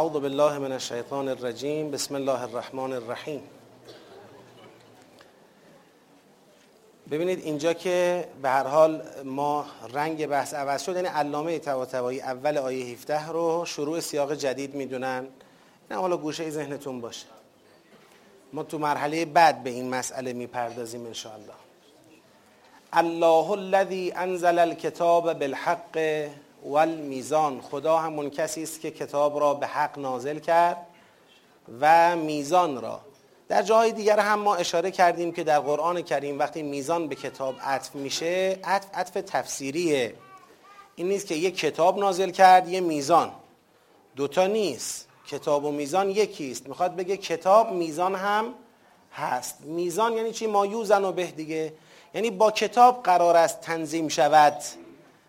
اعوذ بالله من الشیطان الرجیم. بسم الله الرحمن الرحیم. ببینید اینجا که به هر حال ما رنگ بحث عوض شد. یعنی علامه طباطبایی اول آیه 17 رو شروع سیاق جدید می‌دونن. نه حالا گوشه ذهنتون باشه. ما تو مرحله بعد به این مسئله می‌پردازیم انشاءالله. الله الذي انزل الكتاب بالحق. والمیزان. خدا همون کسی است که کتاب را به حق نازل کرد و میزان را. در جاهای دیگر هم ما اشاره کردیم که در قرآن کریم وقتی میزان به کتاب عطف میشه عطف عطف تفسیریه. این نیست که یک کتاب نازل کرد یه میزان. دوتا نیست. کتاب و میزان یکیست می‌خواد بگه کتاب میزان هم هست. میزان یعنی چی؟ ما یوزن و به دیگه. یعنی با کتاب قرار است تنظیم شود.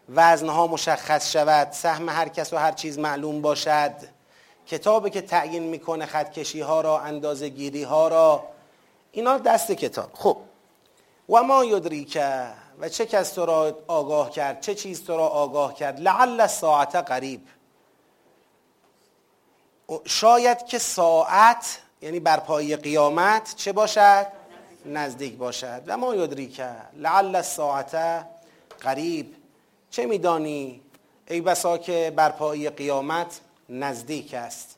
وزنها مشخص شود سهم هر کس و هر چیز معلوم باشد. کتابی که تعیین می‌کنه خطکشی ها را اندازه گیری ها را اینا دست کتاب. خب. و ما یدریکه و چه کس تو را آگاه کرد چه چیز تو را آگاه کرد؟ لعل ساعت قریب. شاید که ساعت یعنی برپایی قیامت چه باشد؟ نزدیک باشد. و ما یدریکه لعل ساعت قریب. چه میدانی؟ ای بسا که برپایی قیامت نزدیک است.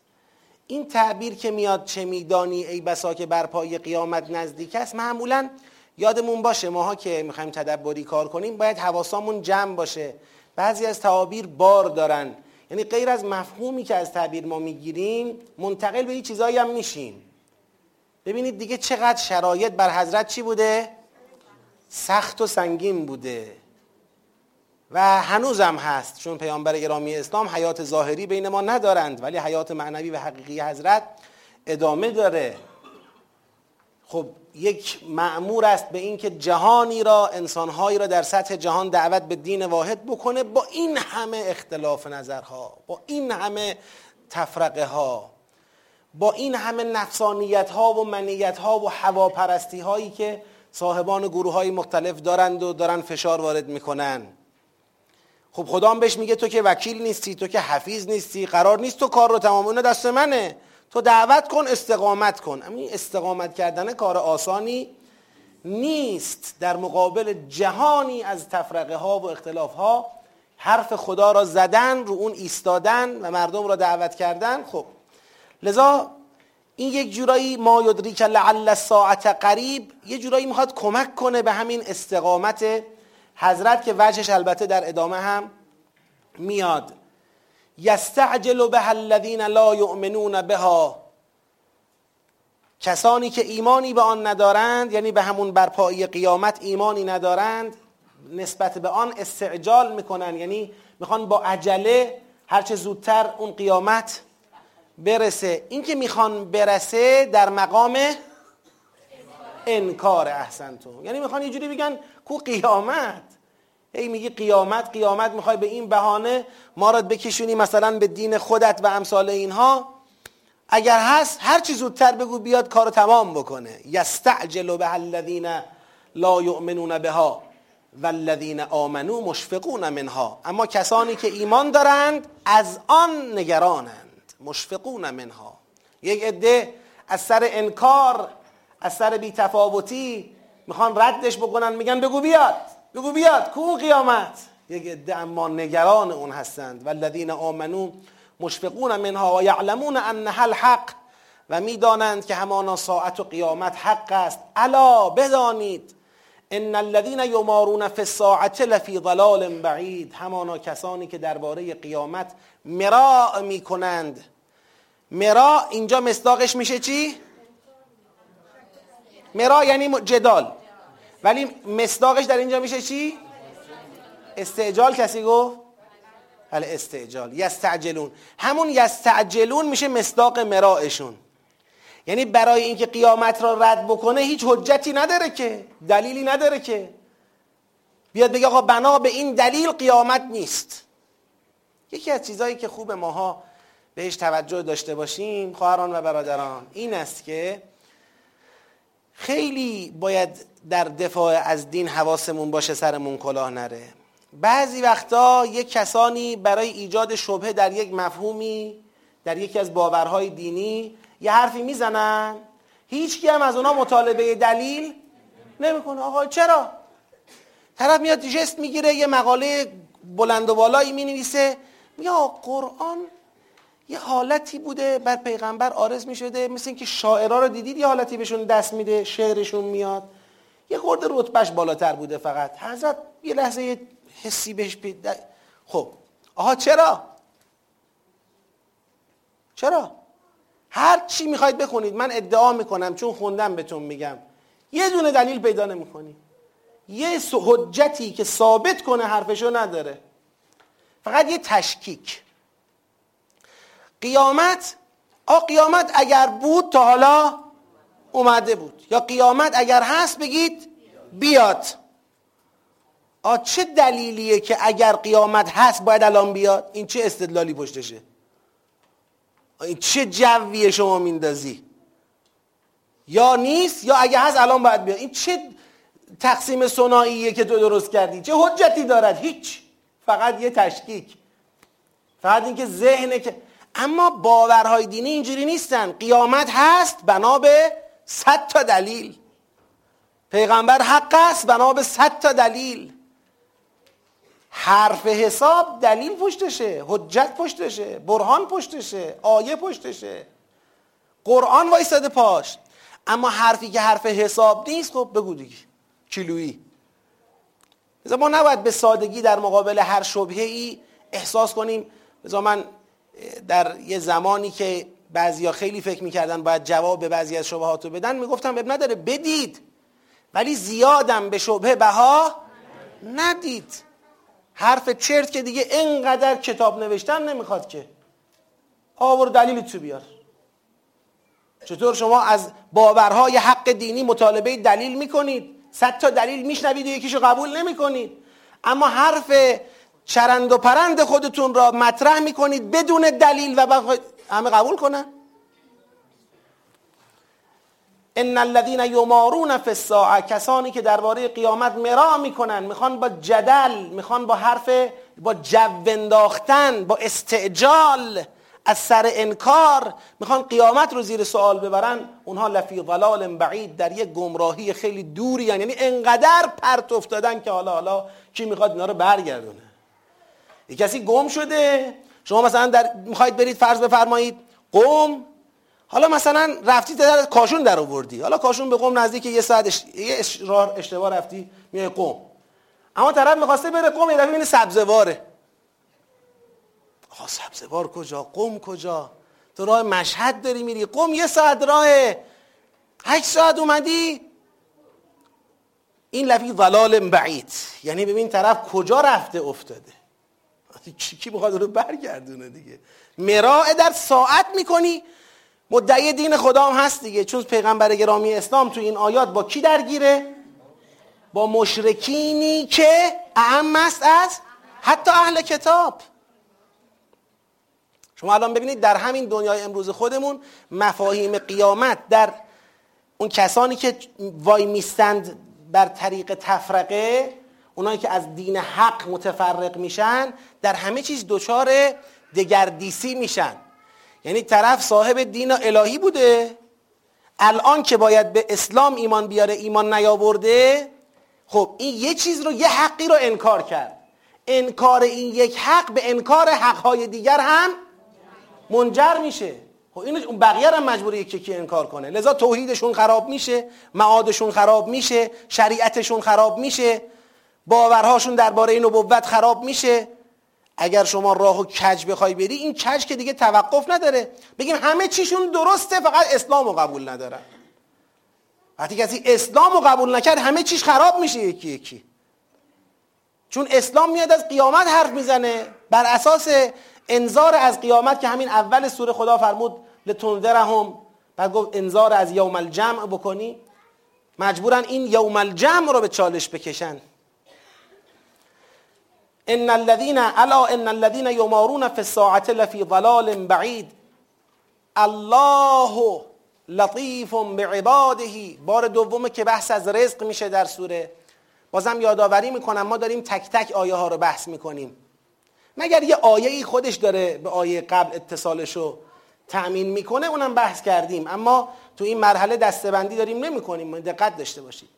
این تعبیر که میاد چه میدانی؟ ای بسا که برپایی قیامت نزدیک است. معمولا یادمون باشه ماها که می‌خوایم تدبری کار کنیم باید حواسامون جمع باشه. بعضی از تعابیر بار دارن. یعنی غیر از مفهومی که از تعبیر ما می‌گیریم منتقل به این چیزایی هم میشیم. ببینید دیگه چقدر شرایط بر حضرت چی بوده؟ سخت و سنگین بوده. و هنوزم هست چون پیامبر گرامی اسلام حیات ظاهری بین ما ندارند ولی حیات معنوی و حقیقی حضرت ادامه داره. خب یک معمور است به اینکه جهانی را انسانهایی را در سطح جهان دعوت به دین واحد بکنه با این همه اختلاف نظرها با این همه تفرقه ها با این همه نفسانیت ها و منیت ها و هواپرستی هایی که صاحبان گروه های مختلف دارند و دارن فشار وارد می‌کنن. خب خدا هم بهش میگه تو که وکیل نیستی تو که حفیظ نیستی قرار نیست تو کار رو تمام اون دست منه. تو دعوت کن استقامت کن. این استقامت کردن کار آسانی نیست در مقابل جهانی از تفرقه ها و اختلاف ها حرف خدا را زدن رو اون ایستادن و مردم را دعوت کردن خب. لذا این یک جورایی ما یدریک لعل الساعت قریب یه جورایی می‌خواد کمک کنه به همین استقامت حضرت که وجهش البته در ادامه هم میاد. یستعجل به الذین لا یؤمنون بها. کسانی که ایمانی به آن ندارند یعنی به همون برپایی قیامت ایمانی ندارند نسبت به آن استعجال می‌کنن. یعنی می‌خوان با عجله هرچه زودتر اون قیامت برسه. این که می‌خوان برسه در مقام انکار احسنتون یعنی می‌خوان یه جوری بگن کو قیامت؟ هی میگی قیامت قیامت می‌خوای به این بهانه ما را بکشونی مثلا به دین خودت و امثال اینها؟ اگر هست هر چی زودتر بگو بیاد کارو تمام بکنه. یستعجل به الذین لا یؤمنون بها والذین آمنو مشفقون منها. اما کسانی که ایمان دارند از آن نگرانند. مشفقون منها. یک عده از سر انکار از سر بیتفاوتی می‌خوان ردش بکنن میگن بگو بیاد بگو بیاد کو قیامت؟ یک عده اما نگران اون هستند. والذین آمنو مشفقون منها و یعلمون انها الحق و می‌دانند که همانا ساعت و قیامت حق است. الا بدانید ان الذين یمارون فی الساعه لفی ضلال بعید. همانا کسانی که درباره قیامت مراء می‌کنند. مراء اینجا مصداقش میشه چی؟ مراء یعنی جدال. ولی مصداقش در اینجا میشه چی؟ استعجال. کسی گفت؟ بله استعجال. یستعجلون. همون یستعجلون میشه مصداق مرائشون یعنی برای اینکه قیامت را رد بکنه هیچ حجتی نداره که دلیلی نداره که. بیاد بگه آقا بنا به این دلیل قیامت نیست. یکی از چیزهایی که خوب ماها بهش توجه داشته باشیم خواهران و برادران این است که خیلی باید در دفاع از دین حواسمون باشه سرمون کلاه نره. بعضی وقتا یک کسانی برای ایجاد شبهه در یک مفهومی در یکی از باورهای دینی یه حرفی می‌زنن. هیچ هم از اونا مطالبه دلیل نمی‌کنه. آقا چرا؟ طرف میاد جست می‌گیره یه مقاله بلند و بالایی می نویسه یا قرآن یه حالتی بوده بر پیغمبر آرز می شده مثل اینکه شاعرها رو دیدید یه حالتی بهشون دست میده شعرشون میاد. یه خورده رتبهش بالاتر بوده فقط. حضرت یه لحظه یه حسی بهش بید خب. آها چرا؟ چرا؟ هر چی می‌خواید بخونید من ادعا می‌کنم چون خوندم بهتون میگم. یه دونه دلیل پیدا نمی‌کنی. یه حجتی که ثابت کنه حرفشو نداره. فقط یه تشکیک. قیامت آ قیامت اگر بود تا حالا اومده بود. یا قیامت اگر هست بگید بیاد. آ چه دلیلیه که اگر قیامت هست باید الان بیاد؟ این چه استدلالی پشتشه؟ این چه جویه شما میندازی؟ یا نیست؟ یا اگه هست الان باید بیاد؟ این چه تقسیم سناییه که تو درست کردی؟ چه حجتی دارد؟ هیچ. فقط یه تشکیک. فقط اینکه ذهنه که اما باورهای دینی اینجوری نیستن. قیامت هست بنا به صد تا دلیل. پیغمبر حق است بنا به صد تا دلیل. حرف حساب دلیل پشتشه حجت پشتشه برهان پشتشه آیه پشتشه. قرآن وایستاده پاش. اما حرفی که حرف حساب نیست خب بگو دیگه. کیلویی. ما نباید به سادگی در مقابل هر شبهه ای احساس کنیم. مثلا من در یه زمانی که بعضیا خیلی فکر می‌کردن باید جواب به بعضی از شبهات رو بدن می‌گفتم اب نداره بدید. ولی زیادم به شبهه بها ندید. حرف چرت که دیگه اینقدر کتاب نوشتن نمی‌خواد که. آور دلیل تو بیار. چطور شما از باورهای حق دینی مطالبه دلیل می‌کنید؟ صد تا دلیل میشنوید و یکیشو قبول نمی‌کنید. اما حرف چرند و پرند خودتون را مطرح می‌کنید بدون دلیل و همه قبول کنن؟ ان الذين یمارون فی الساعه کسانی که درباره قیامت مرا می‌کنن می‌خوان با جدل می‌خوان با حرف با جو انداختن با استعجال از سر انکار می‌خوان قیامت رو زیر سوال ببرن. اونها لفی ضلال بعید در یک گمراهی خیلی دوری یعنی انقدر پرت افتادن که حالا حالا کی می‌خواد اینا رو برگردونه. یه کسی گم شده. شما مثلا در می‌خواید برید فرض بفرمایید. قوم حالا مثلا رفتی در کاشون در آوردی. حالا کاشون به قوم نزدیک یه ساعت یه اشتباه رفتی میای قوم. اما طرف می‌خواسته بره قوم یه دفعه سبزواره. آقا سبزوار کجا؟ قوم کجا؟ تو راه مشهد داری میری. قوم یه ساعت راه. هشت ساعت اومدی. این لفی ضلال بعید. یعنی ببین طرف کجا رفته افتاده. کی می‌خواد رو برگردونه دیگه. مراع در ساعت می‌کنی. مدعی دین خدا هم هست دیگه. چون پیغمبر گرامی اسلام تو این آیات با کی درگیره؟ با مشرکینی که اهم است از حتی اهل کتاب. شما الان ببینید در همین دنیای امروز خودمون مفاهیم قیامت در اون کسانی که وای میستند بر طریق تفرقه اونایی که از دین حق متفرق میشن در همه چیز دچار دگردیسی میشن. یعنی طرف صاحب دین الهی بوده. الان که باید به اسلام ایمان بیاره ایمان نیاورده خب این یه چیز رو یه حقی رو انکار کرد. انکار این یک حق به انکار حقهای دیگر هم منجر میشه. خب این بقیه هم مجبوری یکی یکی انکار کنه. لذا توحیدشون خراب میشه معادشون خراب میشه شریعتشون خراب میشه باورهاشون درباره نبوت خراب میشه. اگر شما راه و کج بخوای بری این کج که دیگه توقف نداره. بگیم همه چیشون درسته فقط اسلام رو قبول ندارن وقتی کسی اسلام رو قبول نکرد همه چیش خراب میشه یکی یکی. چون اسلام میاد از قیامت حرف می‌زنه. بر اساس انذار از قیامت که همین اول سوره خدا فرمود لتنذرهم. بعد گفت انذار از یوم الجمع بکنی. مجبورن این یوم الجمع رو به چالش بکشن. ان الذين الا ان الذين يمارون في الساعه لفي ضلال بعید الله لطیف بعباده. بار دومه که بحث از رزق میشه در سوره. بازم یادآوری می‌کنم ما داریم تک تک آیه ها رو بحث می‌کنیم. مگر یه آیه ای خودش داره به آیه قبل اتصالشو تأمین می‌کنه؟ اونم بحث کردیم. اما تو این مرحله دستبندی داریم نمی کنیم دقت داشته باشید.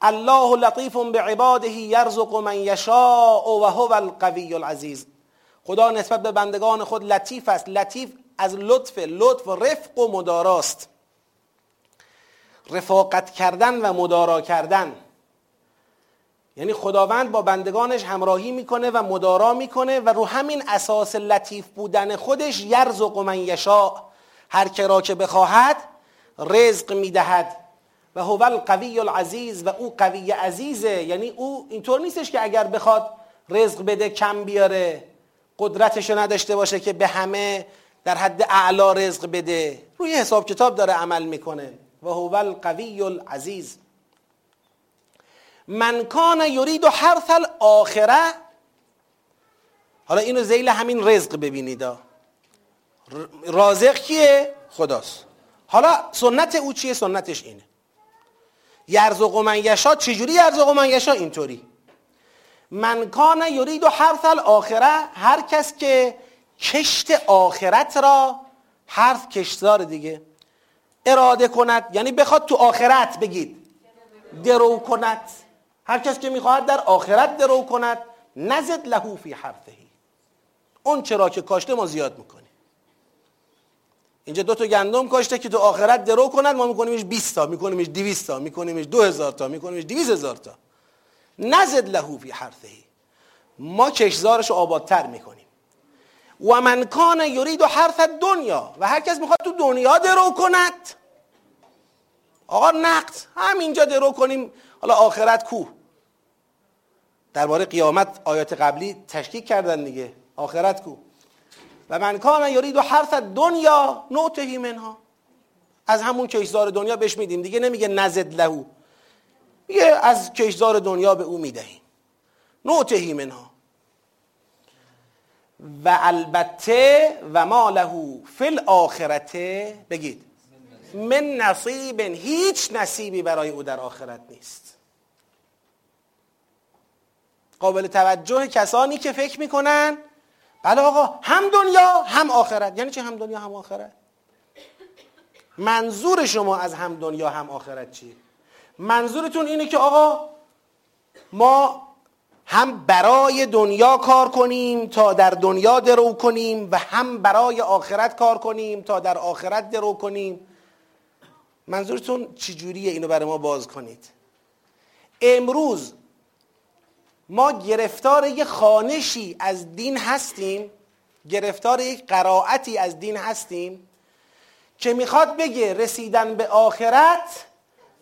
الله لطیف بعباده یرزق من یشاء و هو القوی العزیز خدا نسبت به بندگان خود لطیف است. لطیف از لطف لطف و رفق و مداراست. رفاقت کردن و مدارا کردن. یعنی خداوند با بندگانش همراهی می‌کنه و مدارا می‌کنه و رو همین اساس لطیف بودن خودش یرزق من یشاء. هر که را که بخواهد رزق می‌دهد. و هو القوی العزیز و او قوی عزیزه. یعنی او اینطور نیستش که اگر بخواد رزق بده کم بیاره قدرتشو نداشته باشه که به همه در حد اعلا رزق بده. روی حساب کتاب داره عمل می‌کنه. و هو القوی العزیز. من کان یرید و حرث الاخره حالا اینو زیل همین رزق ببینید. رازق کیه؟ خداست. حالا سنت او چیه؟ سنتش اینه. یرزق من یشا چجوری یرزق و یشا اینطوری. من کان یرید و حرث الاخره هر کس که کشت آخرت را حرف کشتار دیگه. اراده کند یعنی بخواد تو آخرت بگید. درو کند. هر کس که می‌خواهد در آخرت درو کند. نزد لهو فی حرفهی اون چرا که کاشته ما زیاد می‌کنیم. اینجا دو تا گندم کاشته که تو آخرت درو کند ما میکنیمش 20 تا میکنیمش 200 تا میکنیمش 2000 تا میکنیمش 2000 تا. نزد لهو فی حرفهی ما کشزارش آبادتر می‌کنیم. و من کان یرید و حرف دنیا. و هر کس می‌خواد تو دنیا درو کند. آقا نقد همینجا درو کنیم. حالا آخرت کو؟ درباره قیامت آیات قبلی تشکیک کردن دیگه. آخرت کو؟ و من کان یرید و حرف دنیا نوتهی منها. از همون کشزار دنیا بهش میدیم. دیگه نمیگه نزد لهو. میگه از کشزار دنیا به او می‌دهیم. نوتهی منها. و البته و ما له فی الاخرته بگید. من نصیب هیچ نصیبی برای او در آخرت نیست. قابل توجه کسانی که فکر می‌کنن بله آقا هم دنیا هم آخرت. یعنی چه هم دنیا هم آخرت؟ منظور شما از هم دنیا هم آخرت چیه منظورتون اینه که آقا ما هم برای دنیا کار کنیم تا در دنیا درو کنیم و هم برای آخرت کار کنیم تا در آخرت درو کنیم. منظورتون چجوریه اینو برای ما باز کنید؟ امروز ما گرفتار یک خانشی از دین هستیم گرفتار یک قرائتی از دین هستیم که می‌خواد بگه رسیدن به آخرت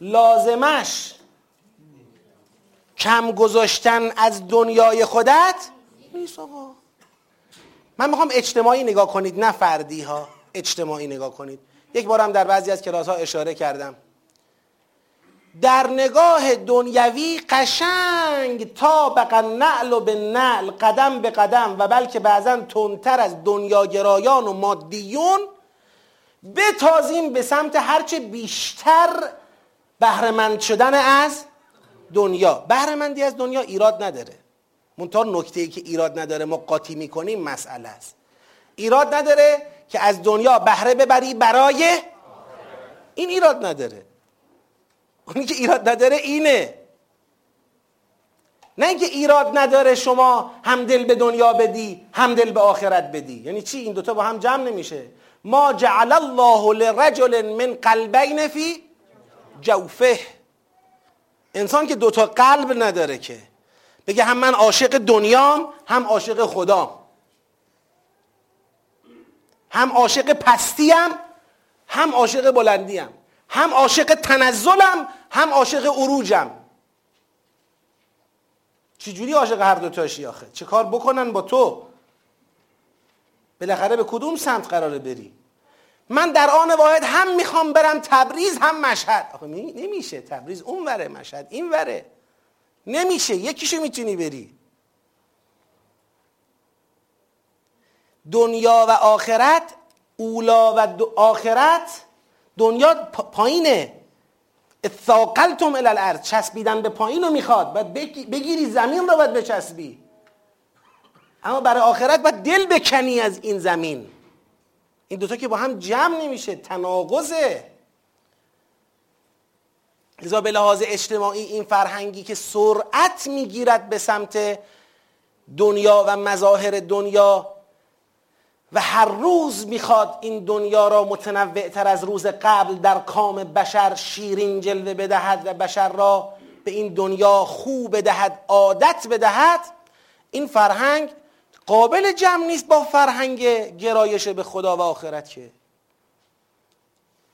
لازمش کم گذاشتن از دنیای خودت؟ نیست من می‌خوام اجتماعی نگاه کنید نه فردی ها اجتماعی نگاه کنید. یک بارم در بعضی از کلاس ها اشاره کردم. در نگاه دنیوی قشنگ تا بقا نعل و به نعل قدم به قدم و بلکه بعضا تندتر از دنیاگرایان و مادیون بتازیم به سمت هرچه بیشتر بهرهمند شدن از دنیا. بهرهمندی از دنیا ایراد نداره. منتها نکته ای که ایراد نداره ما قاطی می‌کنیم مسئله است. ایراد نداره که از دنیا بهره ببری برای این ایراد نداره. اونی که ایراد نداره اینه. نه اینکه ایراد نداره شما هم دل به دنیا بدی هم دل به آخرت بدی. یعنی چی؟ این دوتا با هم جمع نمیشه. ما جعل الله لرجل من قلبین فی جوفه. انسان که دوتا قلب نداره که. بگه هم من عاشق دنیام هم عاشق خدام. هم عاشق پستیم هم عاشق بلندیم. هم عاشق تنزلم هم عاشق عروجم. چجوری عاشق هر دوتاشی آخه؟ چه کار بکنن با تو؟ بالاخره به کدوم سمت قراره بری؟ من در آن واحد هم می‌خوام برم تبریز هم مشهد. آخه نمیشه تبریز اون وره مشهد این وره. نمیشه یکیشو می‌تونی بری. دنیا و آخرت اولا و آخرت دنیا پایینه. اثاقلتم الی الارض چسبیدن به پایین رو می‌خواد. باید بگیری زمین رو باید بچسبی. اما برای آخرت باید دل بکنی از این زمین. این دوتا که با هم جمع نمیشه تناقضه. لذا به لحاظ اجتماعی این فرهنگی که سرعت می‌گیرد به سمت دنیا و مظاهر دنیا و هر روز می‌خواد این دنیا را متنوع تر از روز قبل در کام بشر شیرین جلوه بدهد و بشر را به این دنیا خوب بدهد عادت بدهد این فرهنگ قابل جمع نیست با فرهنگ گرایش به خدا و آخرت که.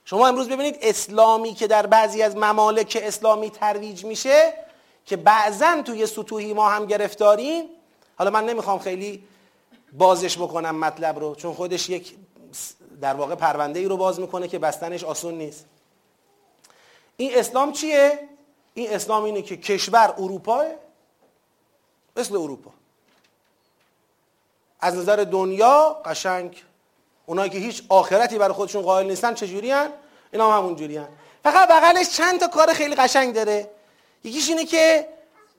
شما امروز ببینید اسلامی که در بعضی از ممالک اسلامی ترویج میشه که بعضا توی سطوحی ما هم گرفتاریم. حالا من نمی‌خوام خیلی بازش بکنم مطلب رو چون خودش یک در واقع پرونده ای رو باز می‌کنه که بستنش آسون نیست این اسلام چیه؟ این اسلام اینه که کشور اروپاه مثل اروپا از نظر دنیا قشنگ اونایی که هیچ آخرتی برای خودشون قائل نیستن چجوری هن؟ اینا هم همون جوری هن. فقط بغلش چند تا کار خیلی قشنگ داره یکیش اینه که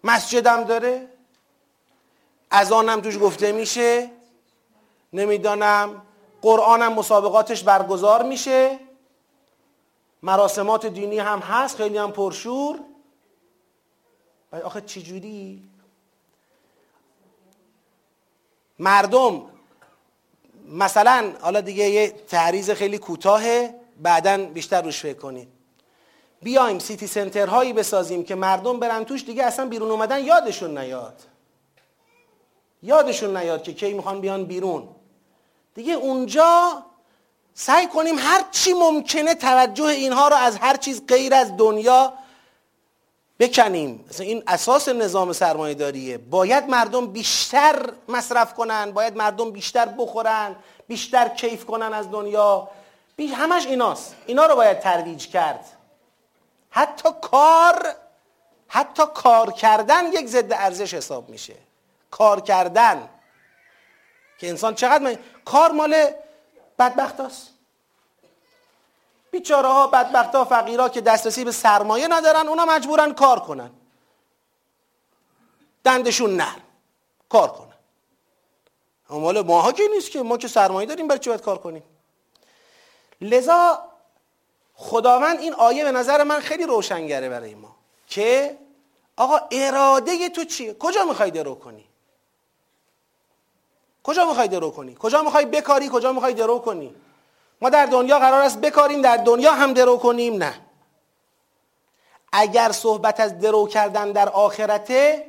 مسجدم داره اذانم توش گفته میشه نمی‌دانم. قرآنم مسابقاتش برگزار میشه. مراسمات دینی هم هست خیلی هم پرشور. آخه چجوری مردم مثلا حالا دیگه یه تعریض خیلی کوتاهه بعدا بیشتر روش فکر کنید بیایم سیتی سنتر هایی بسازیم که مردم برن توش دیگه اصلا بیرون اومدن یادشون نیاد. یادشون نیاد که کی می‌خوان بیان بیرون. دیگه اونجا سعی کنیم هر چی ممکنه توجه اینها رو از هر چیز غیر از دنیا بکنیم. مثلا این اساس نظام سرمایه داریه باید مردم بیشتر مصرف کنن باید مردم بیشتر بخورن بیشتر کیف کنن از دنیا. همش ایناست. اینا رو باید ترویج کرد. حتی کار حتی کار کردن یک ضد ارزش حساب میشه. کار کردن. که انسان چقدر من... کار مال بدبخت هست بیچاره ها بدبخت ها فقیرها که دسترسی به سرمایه ندارن اونا مجبورن کار کنن. دندشون نرم. کار کنن. مال ماها که نیست که ما که سرمایه داریم برای چی باید کار کنیم؟ لذا خداوند این آیه به نظر من خیلی روشنگره برای ما که آقا اراده تو چیه؟ کجا می‌خوای درو کنی؟ کجا می‌خوای درو کنی؟ کجا می‌خوای بکاری؟ کجا می‌خوای درو کنی؟ ما در دنیا قرار است بکاریم در دنیا هم درو کنیم؟ نه. اگر صحبت از درو کردن در آخرته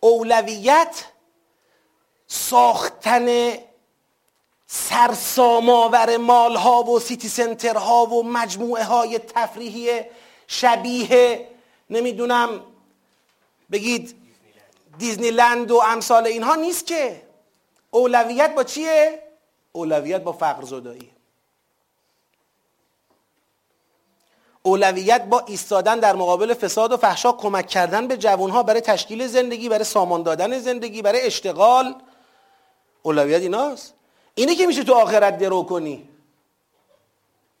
اولویت ساختن سرساماور مال ها و سیتی سنتر ها و مجموعه های تفریحی شبیه نمی‌دونم بگید دیزنی لند و امثال اینها نیست که. اولویت با چیه؟ اولویت با فقر زدایی اولویت با ایستادن در مقابل فساد و فحشا کمک کردن به جوانها برای تشکیل زندگی برای سامان دادن زندگی برای اشتغال. اولویت ایناست. اینه که میشه تو آخرت درو کنی.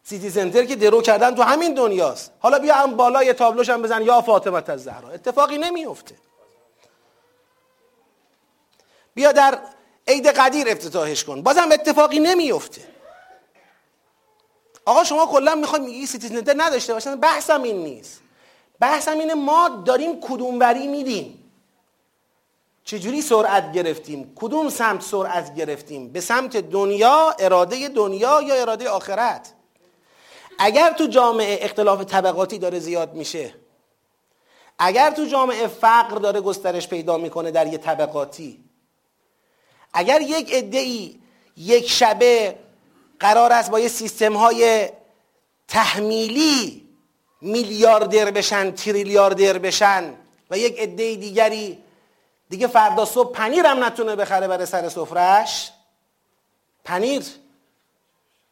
سیتی سنتر که درو کردن تو همین دنیاست. حالا بیا هم بالا یه تابلوش هم بزن. یا فاطمه از زهرا. اتفاقی نمیفته بیا در عید قدیر افتتاحش کن. بازم اتفاقی نمیفته. آقا شما کلا می‌خوای میگی سیتی سنتر نداشته باشن؟ بحثم این نیست. بحثم اینه ما داریم کدوموری میدیم. چجوری سرعت گرفتیم؟ کدوم سمت سرعت گرفتیم؟ به سمت دنیا اراده دنیا یا اراده آخرت؟ اگر تو جامعه اختلاف طبقاتی داره زیاد میشه اگر تو جامعه فقر داره گسترش پیدا می‌کنه در یه طبقاتی اگر یک ای یک شبه قرار است با یه سیستم های تحمیلی میلیاردر بشن تریلیاردر بشن و یک عده دیگری دیگه فردا صبح پنیر هم نتونه بخره برای سر سفرش پنیر.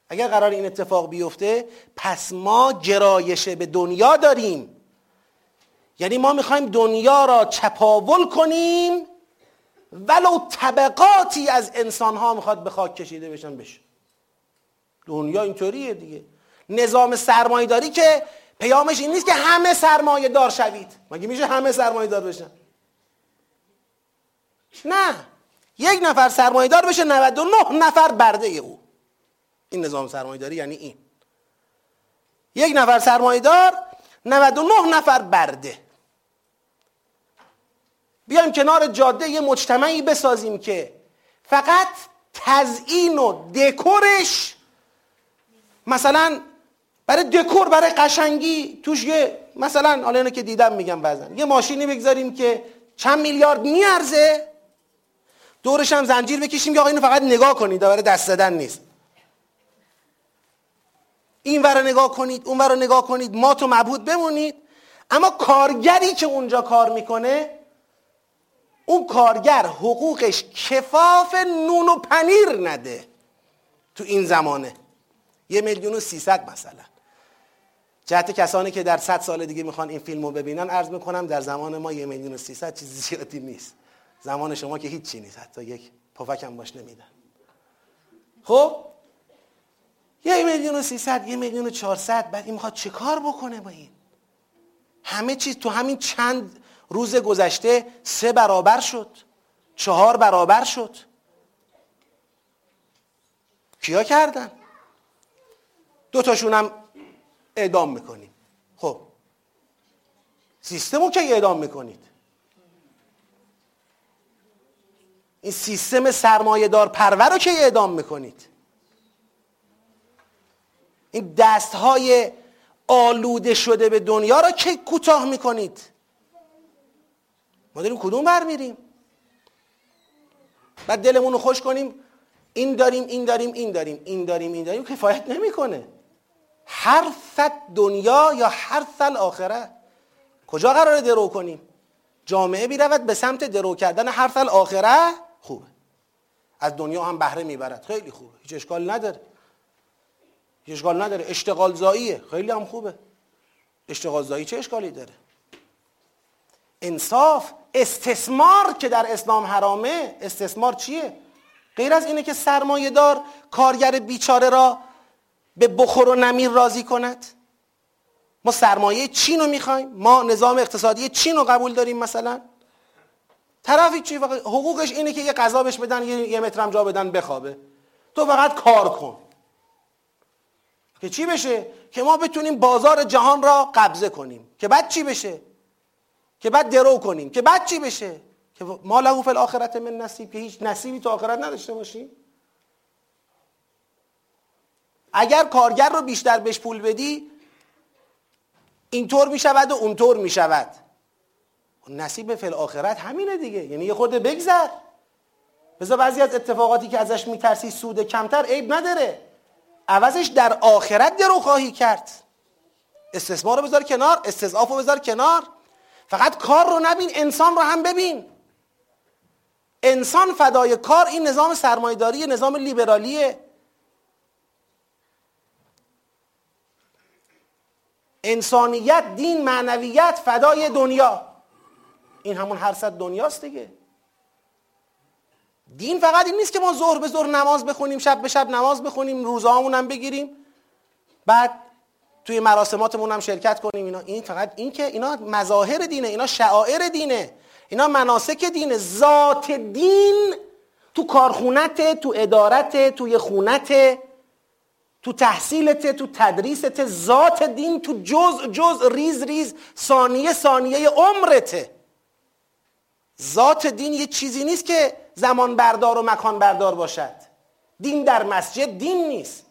اگر قرار این اتفاق بیفته پس ما گرایش به دنیا داریم. یعنی ما می‌خوایم دنیا را چپاول کنیم ولو طبقاتی از انسان ها می‌خواد به خاک کشیده بشن بشه. دنیا اینطوریه دیگه. نظام سرمایه داری که پیامش این نیست که همه سرمایه دار شوید. مگه میشه همه سرمایه دار بشن؟ نه. یک نفر سرمایه دار بشه 99 نفر برده او. این نظام سرمایه داری یعنی این. یک نفر سرمایه دار 99 نفر برده. بیایم کنار جاده یه مجتمعی بسازیم که فقط تزیین و دکورش مثلا برای دکور برای قشنگی توش یه مثلا حالا اینو که دیدم میگم بعضن یه ماشینی بگذاریم که چند میلیارد میارزه دورش هم زنجیر بکشیم که آقا اینو فقط نگاه کنید برای دست زدن نیست. این ور نگاه کنید اون ور نگاه کنید ما تو مبهوت بمونید. اما کارگری که اونجا کار می‌کنه اون کارگر حقوقش کفاف نون و پنیر نده تو این زمانه. یه میلیون و سیصد مثلا. جهت کسانی که در صد سال دیگه می‌خوان این فیلم رو ببینن عرض می‌کنم در زمان ما یه میلیون و سیصد چیزی زیادی نیست. زمان شما که هیچی نیست حتی یک پفک هم باش نمیدن. خب؟ یه میلیون و سیصد یه میلیون و چهارصد بعد این می‌خواد چه کار بکنه با این؟ همه چیز تو همین چند روز گذشته سه برابر شد. چهار برابر شد. کیا کردن؟ دو تاشون هم اعدام می‌کنیم. خب. سیستم رو که اعدام می‌کنید؟ این سیستم سرمایه دار پرور رو که اعدام می‌کنید؟ این دست های آلوده شده به دنیا را که کوتاه می‌کنید؟ ما داریم کدوم بر میریم؟ بعد دلمون رو خوش کنیم این داریم این داریم این داریم این داریم این داریم کفایت نمی‌کنه. حرث دنیا یا حرث الاخره کجا قراره درو کنیم؟ جامعه بیرود به سمت درو کردن حرث الاخره خوبه. از دنیا هم بهره می‌برد. خیلی خوبه. هیچ اشکال نداره. هیچ اشکال نداره. اشتغال زاییه خیلی هم خوبه. اشتغال زایی چه اشکالی داره؟ انصاف استثمار که در اسلام حرامه. استثمار چیه؟ غیر از اینه که سرمایه دار کارگر بیچاره را به بخور و نمیر راضی کند. ما سرمایه چین رو می‌خوایم. ما نظام اقتصادی چین رو قبول داریم مثلا. طرفی چی؟ حقوقش اینه که یه غذا بهش بدن یه مترم جا بدن بخوابه. تو فقط کار کن. که چی بشه؟ که ما بتونیم بازار جهان را قبضه کنیم. که بعد چی بشه؟ که بعد درو کنیم. که بعد چی بشه؟ که ما له فی الاخرت من نصیب که هیچ نصیبی تو آخرت نداشته باشیم. اگر کارگر رو بیشتر بهش پول بدی اینطور می شود و اونطور می شود نصیب فی آخرت همینه دیگه. یعنی یه خورده بگذر. بذار بعضی از اتفاقاتی که ازش میترسی سود کمتر عیب نداره. عوضش در آخرت درو خواهی کرد. استثمار رو بذار کنار استضعاف رو بذار کنار. فقط کار رو نبین انسان رو هم ببین. انسان فدای کار این نظام سرمایداری نظام لیبرالیه. انسانیت دین معنویت فدای دنیا. این همون هر صد دنیاست دیگه. دین فقط این نیست که ما ظهر به ظهر نماز بخونیم شب به شب نماز بخونیم روزهامون هم بگیریم. بعد توی مراسماتمون هم شرکت کنیم اینا این فقط این که اینا مظاهر دینه اینا شعائر دینه. اینا مناسک دینه. ذات دین تو کارخونت تو ادارت توی خونت تو تحصیلت تو تدریست ذات دین تو جز جز ریز ریز ثانیه ثانیه عمرته. ذات دین یه چیزی نیست که زمان بردار و مکان بردار باشد. دین در مسجد دین نیست.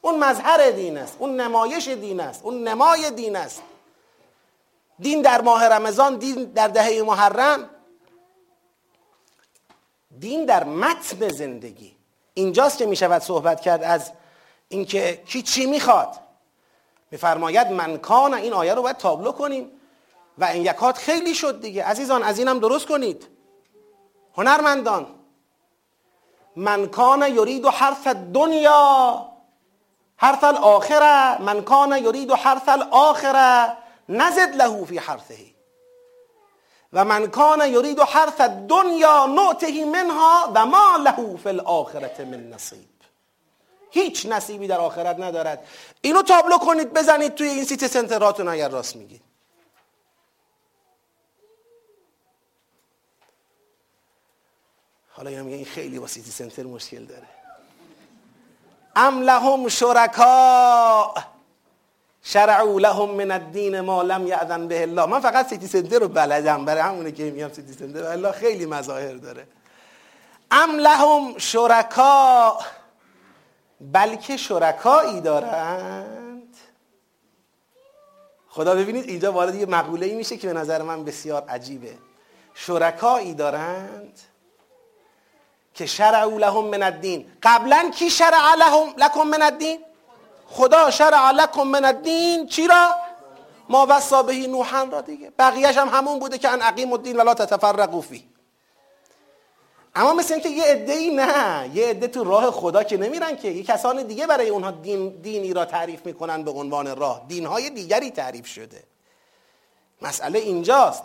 اون مظهر دین است اون نمایش دین است اون نمای دین است. دین در ماه رمضان دین در دهه محرم. دین در متن زندگی. اینجاست که می شود صحبت کرد از اینکه کی چی می‌خواد. میفرماید من کان این آیه رو باید تابلو کنیم. و این یکات خیلی شد دیگه. عزیزان از اینم درست کنید. هنرمندان من کان یرید حرف دنیا حرف الاخره من کان یرید حرف الاخره نزد له فی حرفه و من کان یرید حرف دنیا نعته منها و ما له فی الاخره من نصیب. هیچ نصیبی در آخرت ندارد. اینو تابلو کنید بزنید توی این سیتی سنتراتون اگر راست میگید. حالا یا میگه این خیلی با سیتی سنتر مشکل داره. أم لهم شركاء شرعوا لهم من الدين ما لم يأذن به الله. من فقط سیتی سنتر رو بلدم. برای همونه که میام سیتی سنتر الله خیلی مظاهر داره. أم لهم شركاء بلکه شرکایی دارند. خدا ببینید اینجا وارد یه مقوله ای میشه که به نظر من بسیار عجیبه. شرکایی دارند. که شرعوا لهم من الدین. قبلا کی شرع لهم لکم من الدین؟ خدا شرع لکم من الدین. چی را؟ ما وصا بهی نوحن را دیگه. بقیهش هم همون بوده که ان اقیم الدین ولا تتفرقوا فی اما مثل اینکه یه عده نه. یه عده تو راه خدا که نمیرن که. یه کسان دیگه برای اونها دین دینی را تعریف می‌کنن به عنوان راه. دینهای دیگری تعریف شده. مسئله اینجاست.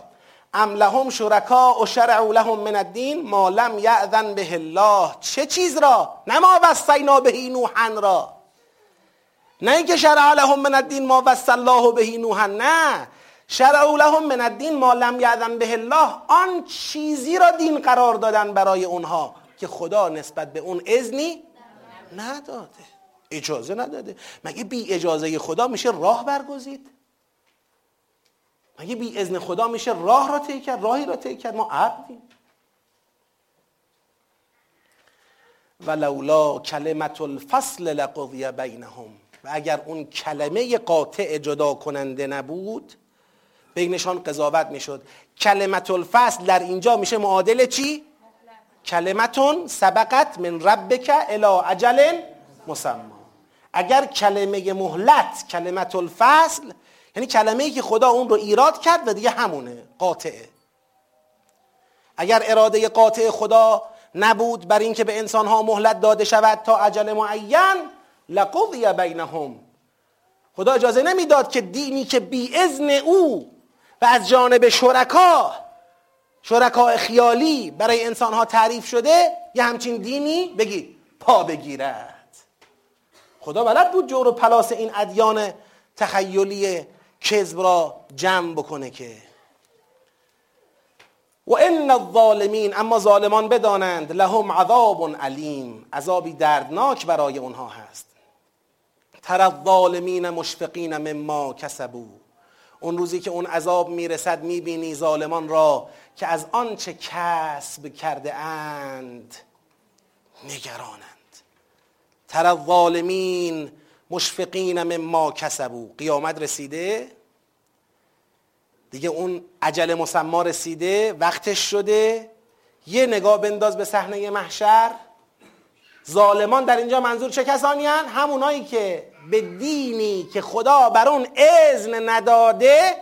ام لهم شرکا و شرعوا لهم من الدین ما لم یأذن به الله. چه چیز را؟ نه ما وصینا بهی نوحن را. نه اینکه شرع لهم من الدین ما وصل الله بهی نوحن. نه. شرع لهم من الدین ما لم یأذن به الله. آن چیزی را دین قرار دادن برای اونها که خدا نسبت به اون اذنی نداده. اجازه نداده. مگه بی اجازه خدا میشه راه برگزید؟ مگه بی اذن خدا میشه راه را طی کرد راهی را طی کرد؟ ما عبدیم ولولا کلمت الفصل لقضی بینهم. و اگر اون کلمه قاطع جدا کننده نبود بینشان قضاوت می‌شد. کلمت الفصل در اینجا میشه معادل چی؟ کلمتون سبقت من ربک الى عجل مسما اگر کلمه مهلت کلمت الفصل یعنی کلمه ای که خدا اون رو ایراد کرد و دیگه همونه قاطعه. اگر اراده قاطع خدا نبود بر اینکه به انسان ها مهلت داده شود تا عجل معین لقضی بینهم. خدا اجازه نمی‌داد که دینی که بی اذن او و از جانب شرکا شرکا خیالی برای انسان ها تعریف شده یه همچین دینی بگی پا بگیرد. خدا بلد بود جور و پلاس این ادیان تخیلی کذب را جمع بکنه که. و ان الظالمین اما ظالمان بدانند لهم عذاب علیم عذابی دردناک برای اونها هست. تر الظالمین مشفقین مما کسبو اون روزی که اون عذاب می‌رسد می‌بینی ظالمان را که از آنچه کسب کرده اند نگرانند. تر الظالمین مشفقین مما کسبو قیامت رسیده. دیگه اون عجل مسما رسیده وقتش شده. یه نگاه بنداز به صحنه محشر. ظالمان در اینجا منظور چه کسانی هن؟ همونایی که به دینی که خدا بر اون اذن نداده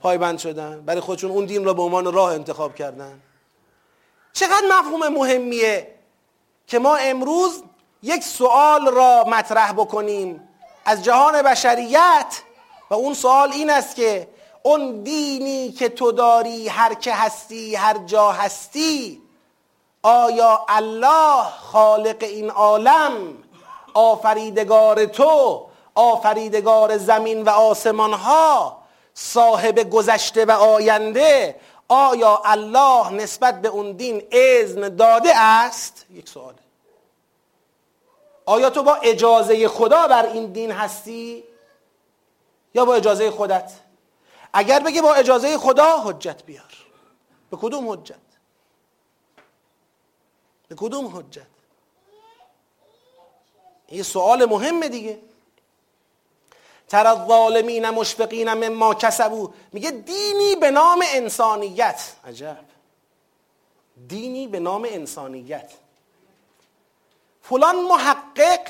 پایبند شدن. برای خودشون اون دین را به عنوان راه انتخاب کردن. چقدر مفهوم مهمیه که ما امروز یک سوال را مطرح بکنیم از جهان بشریت. و اون سوال این است که اون دینی که تو داری هر که هستی هر جا هستی آیا الله خالق این عالم؟ آفریدگار تو آفریدگار زمین و آسمان ها صاحب گذشته و آینده آیا الله نسبت به اون دین اذن داده است؟ یک سواله آیا تو با اجازه خدا بر این دین هستی؟ یا با اجازه خودت؟ اگر بگه با اجازه خدا حجت بیار. به کدوم حجت؟ به کدوم حجت؟ این سوال مهمه دیگه. تر الظالمین مشفقین مما کسبو میگه دینی به نام انسانیت. عجب. دینی به نام انسانیت. فلان محقق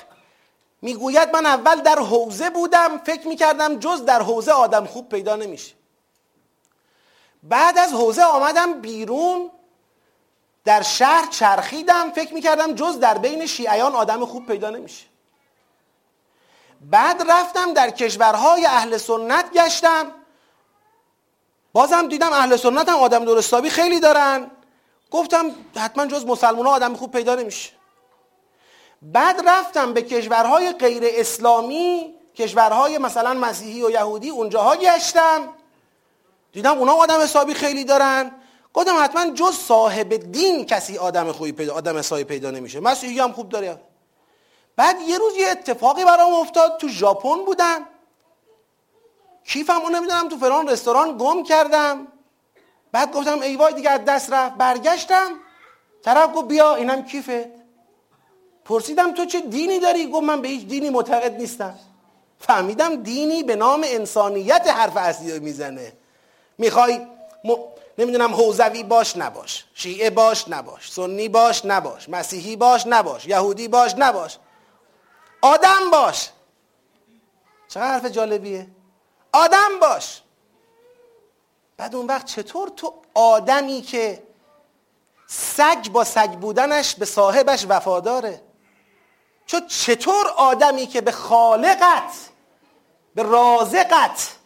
می‌گوید من اول در حوزه بودم فکر می‌کردم جز در حوزه آدم خوب پیدا نمیشه. بعد از حوزه آمدم بیرون در شهر چرخیدم فکر می‌کردم جز در بین شیعیان آدم خوب پیدا نمیشه. بعد رفتم در کشورهای اهل سنت گشتم. بازم دیدم اهل سنت هم آدم درستابی خیلی دارن. گفتم حتما جز مسلمان آدم خوب پیدا نمیشه. بعد رفتم به کشورهای غیر اسلامی کشورهای مثلا مسیحی و یهودی اونجاها گشتم. دیدم اونا آدم حسابی خیلی دارن. گفتم حتما جز صاحب دین کسی آدم خوبی پیدا آدم حسابی پیدا نمیشه. مسیحی هم خوب داره. بعد یه روز یه اتفاقی برام افتاد. تو ژاپن بودم. کیفم رو نمی‌دونم. تو فلان رستوران گم کردم. بعد گفتم ای وای دیگه از دست رفت. برگشتم. طرف گفت بیا اینم کیفت پرسیدم تو چه دینی داری؟ گفت من به هیچ دینی معتقد نیستم. فهمیدم دینی به نام انسانیت حرف اصلی می‌زنه. می‌خوای م... نمی‌دونم حوزوی باش نباش. شیعه باش نباش. سنی باش نباش. مسیحی باش نباش. یهودی باش نباش. آدم باش. چقدر حرف جالبیه. آدم باش. بعد اون وقت چطور تو آدمی که سگ با سگ بودنش به صاحبش وفاداره؟ چون چطور آدمی که به خالقت به رازقت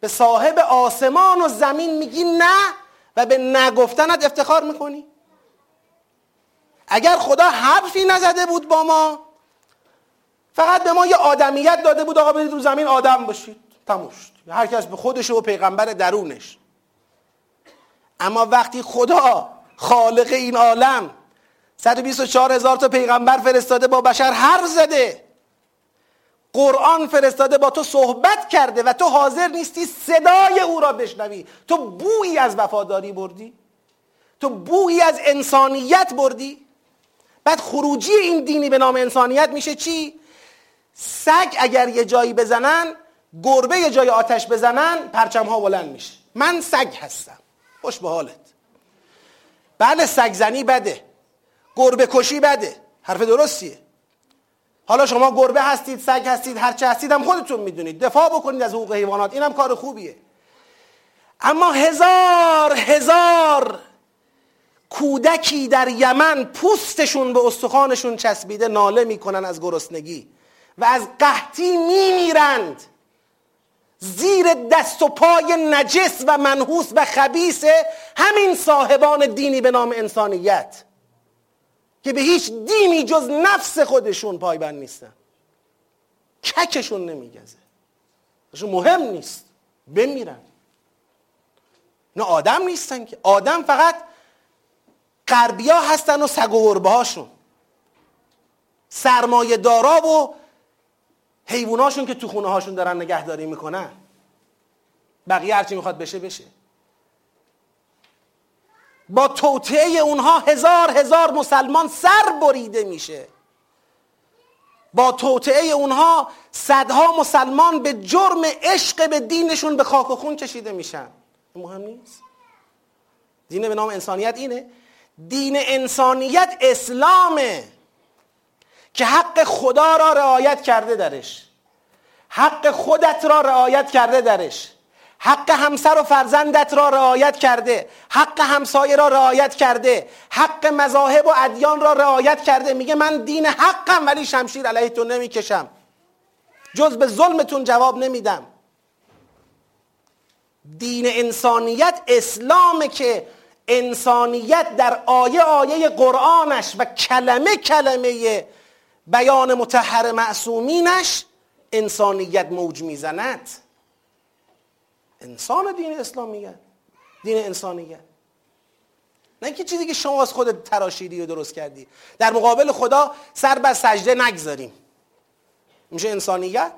به صاحب آسمان و زمین میگی نه و به نگفتنت افتخار می‌کنی؟ اگر خدا حرفی نزده بود با ما فقط به ما یه آدمیت داده بود آقا برید رو زمین آدم باشید تموم شد. هر کس به خودش و پیغمبر درونش. اما وقتی خدا خالق این عالم 124 هزار تا پیغمبر فرستاده با بشر حرف زده. قرآن فرستاده با تو صحبت کرده و تو حاضر نیستی صدای او را بشنوی. تو بویی از وفاداری بردی. تو بویی از انسانیت بردی. بعد خروجی این دینی به نام انسانیت میشه چی؟ سگ اگر یه جایی بزنن گربه یه جای آتش بزنن پرچم ها بلند میشه. من سگ هستم. خوش به حالت. بله سگ زنی بده. گربه کشی بده. حرف درستیه. حالا شما گربه هستید سگ هستید هرچه هستید هم خودتون می‌دونید. دفاع بکنید از حقوق حیوانات. اینم کار خوبیه. اما هزار هزار کودکی در یمن پوستشون به استخوانشون چسبیده ناله می‌کنن از گرسنگی و از قحطی میمیرند. زیر دست و پای نجس و منحوس و خبیس همین صاحبان دینی به نام انسانیت. که به هیچ دینی جز نفس خودشون پایبند نیستن. ککشون نمیگزه. مهم نیست. بمیرن. نه آدم نیستن که. آدم فقط غربیا هستن و سگ و هاشون. سرمایه دارا و حیواناشون که تو خونه هاشون دارن نگهداری می‌کنن. بقیه هرچی می‌خواد بشه بشه. با توطعه اونها هزار هزار مسلمان سر بریده میشه. با توطعه اونها صدها مسلمان به جرم عشق به دینشون به خاک و خون کشیده میشن. مهم نیست. دین به نام انسانیت اینه. دین انسانیت اسلامه که حق خدا را رعایت کرده درش. حق خودت را رعایت کرده درش. حق همسر و فرزندت را رعایت کرده. حق همسایه را رعایت کرده. حق مذاهب و ادیان را رعایت کرده. میگه من دین حقم ولی شمشیر علیهتون نمی‌کشم. جز به ظلمتون جواب نمیدم. دین انسانیت اسلامه که انسانیت در آیه آیه قرآنش و کلمه کلمه بیان متحر معصومینش انسانیت موج می‌زند. انسان دین اسلام میگن دین انسانیت نه که چیزی که شما از خود تراشیدی و درست کردی. در مقابل خدا سر بر سجده نگذاریم. میشه انسانیت؟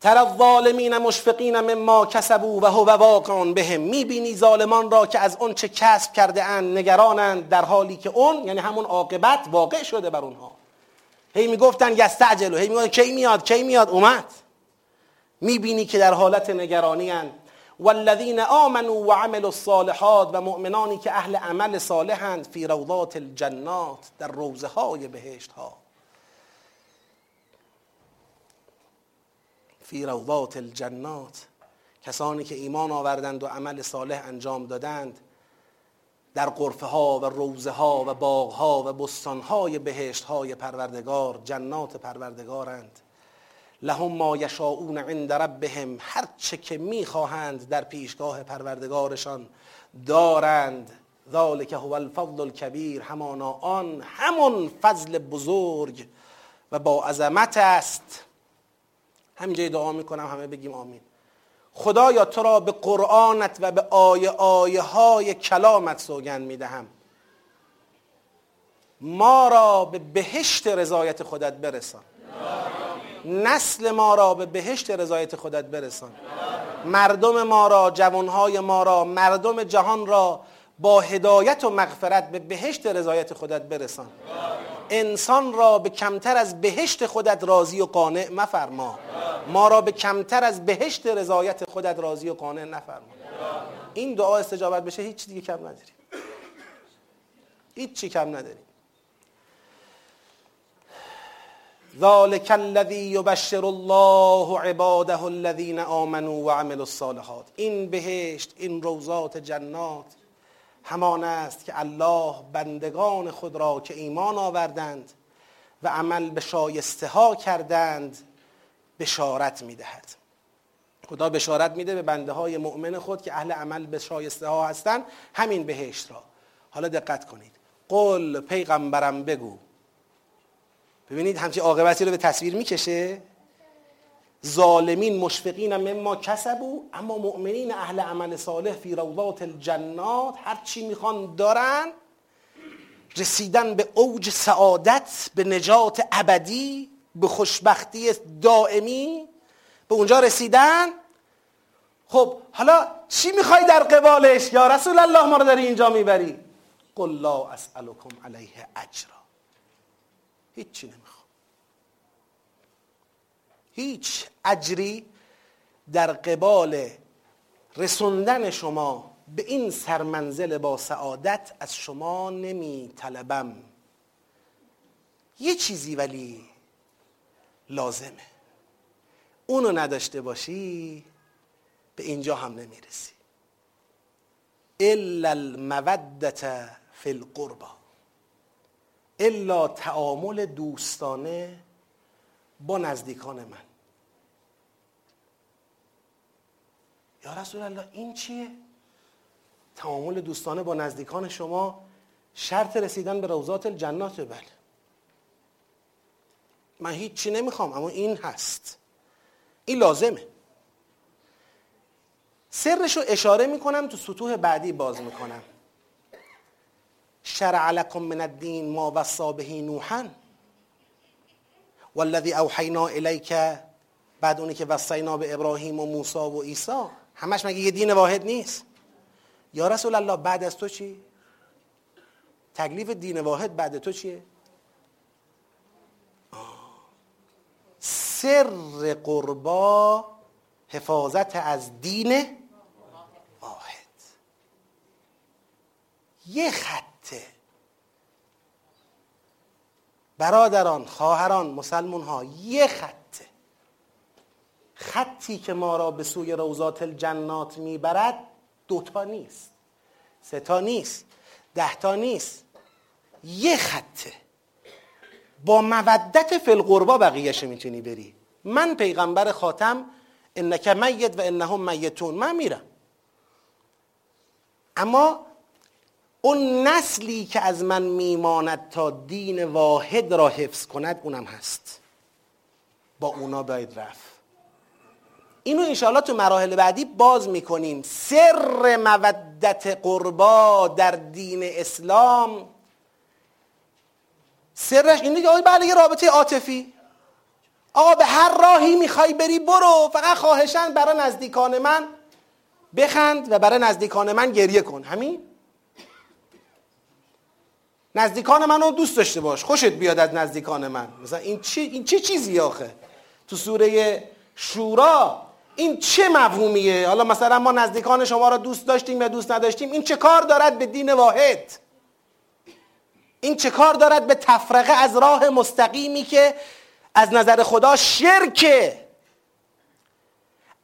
تر الظالمین مشفقین مما کسبوا و هو واقع بهم. می‌بینی ظالمان را که از اون چه کسب کرده اند نگرانند در حالی که اون یعنی همون عاقبت واقع شده بر اونها. هی می‌گفتن یستعجلو هی می‌گفتن کی میاد؟ کی میاد؟ اومد. می‌بینی که در حالت نگرانی هن. والذین آمنوا و عملوا الصالحات و مؤمنانی که اهل عمل صالحند فی روضات الجنات در روزه های بهشت ها فی روضات الجنات. کسانی که ایمان آوردند و عمل صالح انجام دادند در قرفه ها و روزه ها و باغ ها و بستان های بهشت های پروردگار جنات پروردگارند. لهم ما یشاؤون عند ربهم. هر چه که می‌خواهند در پیشگاه پروردگارشان دارند. ذالک هو الفضل الکبیر. همانا آن همون فضل بزرگ و با عظمت است. همینجای دعا می‌کنم همه بگیم آمین. خدایا تو را به قرآنت و به آیه آیه های کلامت سوگند می‌دهم. ما را به بهشت رضایت خودت برسان. نسل ما را به بهشت رضایت خودت برسان. مردم ما را جوانهای ما را مردم جهان را با هدایت و مغفرت به بهشت رضایت خودت برسان. انسان را به کمتر از بهشت خودت راضی و قانع مفرما. ما را به کمتر از بهشت رضایت خودت راضی و قانع نفرما. این دعا استجابت بشه هیچ دیگه کم نداریم. هیچ چی کم نداریم. ذالک الذی یبشر الله عباده الذین آمنوا وعملوا الصالحات. این بهشت این روزات جنات همان است که الله بندگان خود را که ایمان آوردند و عمل به شایسته ها کردند بشارت می‌دهد. خدا بشارت میده به بنده های مؤمن خود که اهل عمل به شایسته ها هستند همین بهشت را. حالا دقت کنید. قل پیغمبرم بگو. ببینید همچی عاقبتی رو به تصویر می‌کشه؟ ظالمین مشفقین مما کسبو اما مؤمنین اهل عمل صالح فی روضات الجنات هر چی می‌خوان دارن رسیدن به اوج سعادت به نجات ابدی به خوشبختی دائمی به اونجا رسیدن. خب حالا چی می‌خوای در قبالش؟ یا رسول الله ما رو داری اینجا می‌بری؟ قل لا اسألكم علیه اجرا. هیچی نمی‌خوام هیچ اجری در قبال رسوندن شما به این سرمنزل با سعادت از شما نمی طلبم یه چیزی ولی لازمه. اونو نداشته باشی به اینجا هم نمی‌رسی. الا المودت فی القربا. الا تعامل دوستانه با نزدیکان من. یا رسول الله این چیه؟ تعامل دوستانه با نزدیکان شما شرط رسیدن به روزات الجنات بله. من هیچی نمی‌خوام اما این هست. این لازمه. سرش رو اشاره می‌کنم تو سطوح بعدی باز می‌کنم. شرع لکم من الدین ما وصا به نوحا. والذی اوحینا الیک بعد اونی که وصینا به ابراهیم و موسی و عیسی. همش مگه یه دین واحد نیست؟ یا رسول الله بعد از تو چی؟ تکلیف دین واحد بعد تو چیه؟ سر قربا حفاظت از دین واحد. یه خطه. برادران خواهران مسلمون ها یه خطه خطی که ما را به سوی روزات الجنات می‌برد دوتا نیست سه تا نیست ده تا نیست. یه خطه با مودت فی القربا بقیهش می‌تونی بری. من پیغمبر خاتم انک میت و انهم میتون. من میرم. اما اون نسلی که از من میماند تا دین واحد را حفظ کند اونم هست. با اونا باید رفت. اینو انشاءالله تو مراحل بعدی باز می‌کنیم. سر مودت قربا در دین اسلام. سرش اینه که بله یه رابطه عاطفی. آقا به هر راهی می‌خوای بری برو. فقط خواهشن برای نزدیکان من بخند و برای نزدیکان من گریه کن. همین؟ نزدیکان منو دوست داشته باش. خوشت بیاد از نزدیکان من. مثلا این چی این چه چیزی آخه؟ تو سوره شورا این چه مفهومیه؟ حالا مثلا ما نزدیکان شما را دوست داشتیم یا دوست نداشتیم این چه کار دارد به دین واحد؟ این چه کار دارد به تفرقه از راه مستقیمی که از نظر خدا شرکه؟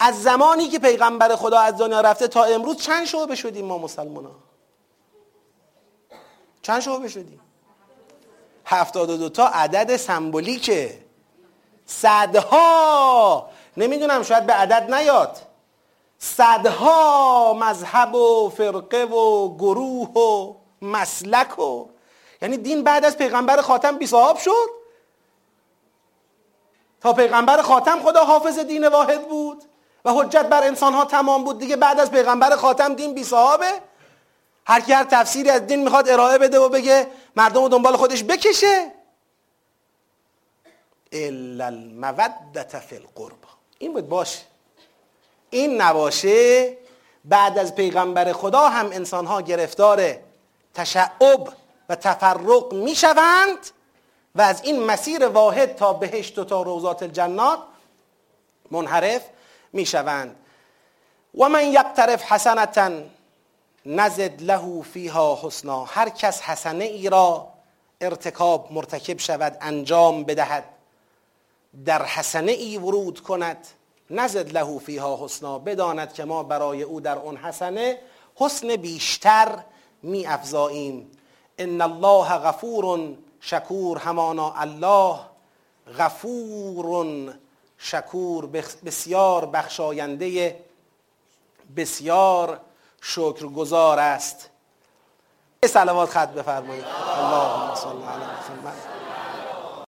از زمانی که پیغمبر خدا از دنیا رفته تا امروز چند شعبه شدیم ما مسلمان چند شعبه شدیم هفتاد و دو تا عدد سمبولیکه. صدها. نمی‌دونم شاید به عدد نیاد. صدها مذهب و فرقه و گروه و مسلک و یعنی دین بعد از پیغمبر خاتم بی صاحب شد. تا پیغمبر خاتم خدا حافظ دین واحد بود و حجت بر انسان ها تمام بود. دیگه بعد از پیغمبر خاتم دین بی صاحبه هر کی هر تفسیری از دین می‌خواد ارائه بده و بگه مردم رو دنبال خودش بکشه. الا المودت فی القربا این بود باشه. این نباشه بعد از پیغمبر خدا هم انسان ها گرفتار تشعب و تفرق می‌شوند و از این مسیر واحد تا بهشت و تا روزات الجنات منحرف می‌شوند. و من یقترف حسنتا نزد له فیها حسنا. هر کس حسنه ای را ارتکاب مرتکب شود انجام بدهد. در حسنه ای ورود کند نزد له فیها حسنا. بداند که ما برای او در اون حسنه حسن بیشتر می افزاییم ان الله غفور شکور. همانا الله غفور شکور. بسیار بخشاینده بسیار شکرگزار است. صلوات خط بفرمایید. اللهم صل علی